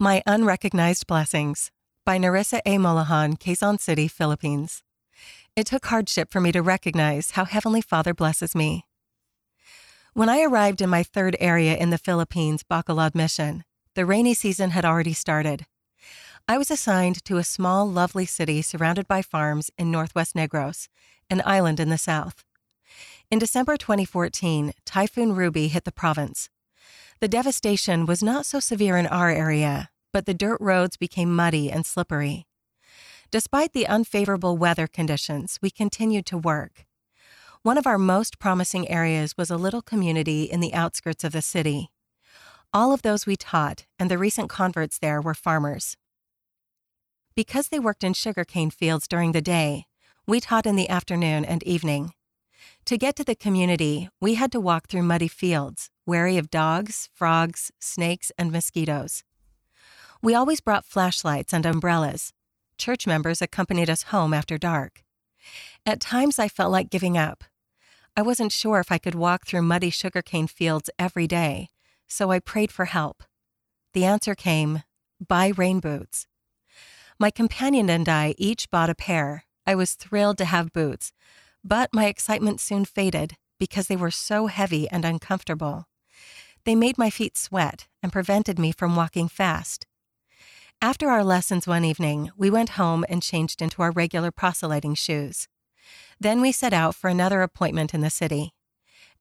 My Unrecognized Blessings by Nerissa A. Molahan, Quezon City, Philippines. It took hardship for me to recognize how Heavenly Father blesses me. When I arrived in my third area in the Philippines, Bacolod Mission, the rainy season had already started. I was assigned to a small, lovely city surrounded by farms in northwest Negros, an island in the south. In December 2014, Typhoon Ruby hit the province. The devastation was not so severe in our area, but the dirt roads became muddy and slippery. Despite the unfavorable weather conditions, we continued to work. One of our most promising areas was a little community in the outskirts of the city. All of those we taught and the recent converts there were farmers. Because they worked in sugarcane fields during the day, we taught in the afternoon and evening. To get to the community, we had to walk through muddy fields, wary of dogs, frogs, snakes, and mosquitoes. We always brought flashlights and umbrellas. Church members accompanied us home after dark. At times, I felt like giving up. I wasn't sure if I could walk through muddy sugarcane fields every day, so I prayed for help. The answer came buy rain boots. My companion and I each bought a pair. I was thrilled to have boots, but my excitement soon faded because they were so heavy and uncomfortable. They made my feet sweat and prevented me from walking fast. After our lessons one evening, we went home and changed into our regular proselyting shoes. Then we set out for another appointment in the city.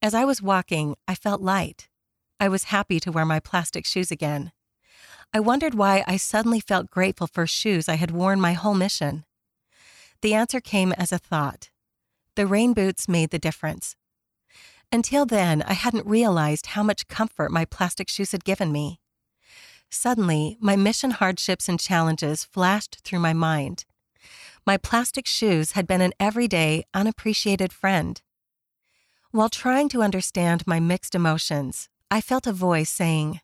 As I was walking, I felt light. I was happy to wear my plastic shoes again. I wondered why I suddenly felt grateful for shoes I had worn my whole mission. The answer came as a thought. The rain boots made the difference. Until then, I hadn't realized how much comfort my plastic shoes had given me. Suddenly, my mission hardships and challenges flashed through my mind. My plastic shoes had been an everyday, unappreciated friend. While trying to understand my mixed emotions, I felt a voice saying,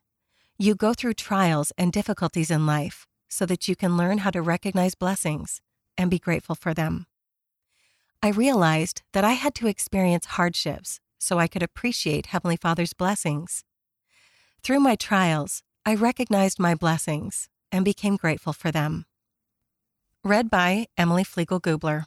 You go through trials and difficulties in life so that you can learn how to recognize blessings and be grateful for them. I realized that I had to experience hardships so I could appreciate Heavenly Father's blessings. Through my trials, I recognized my blessings and became grateful for them. Read by Emily Flegel Gubler.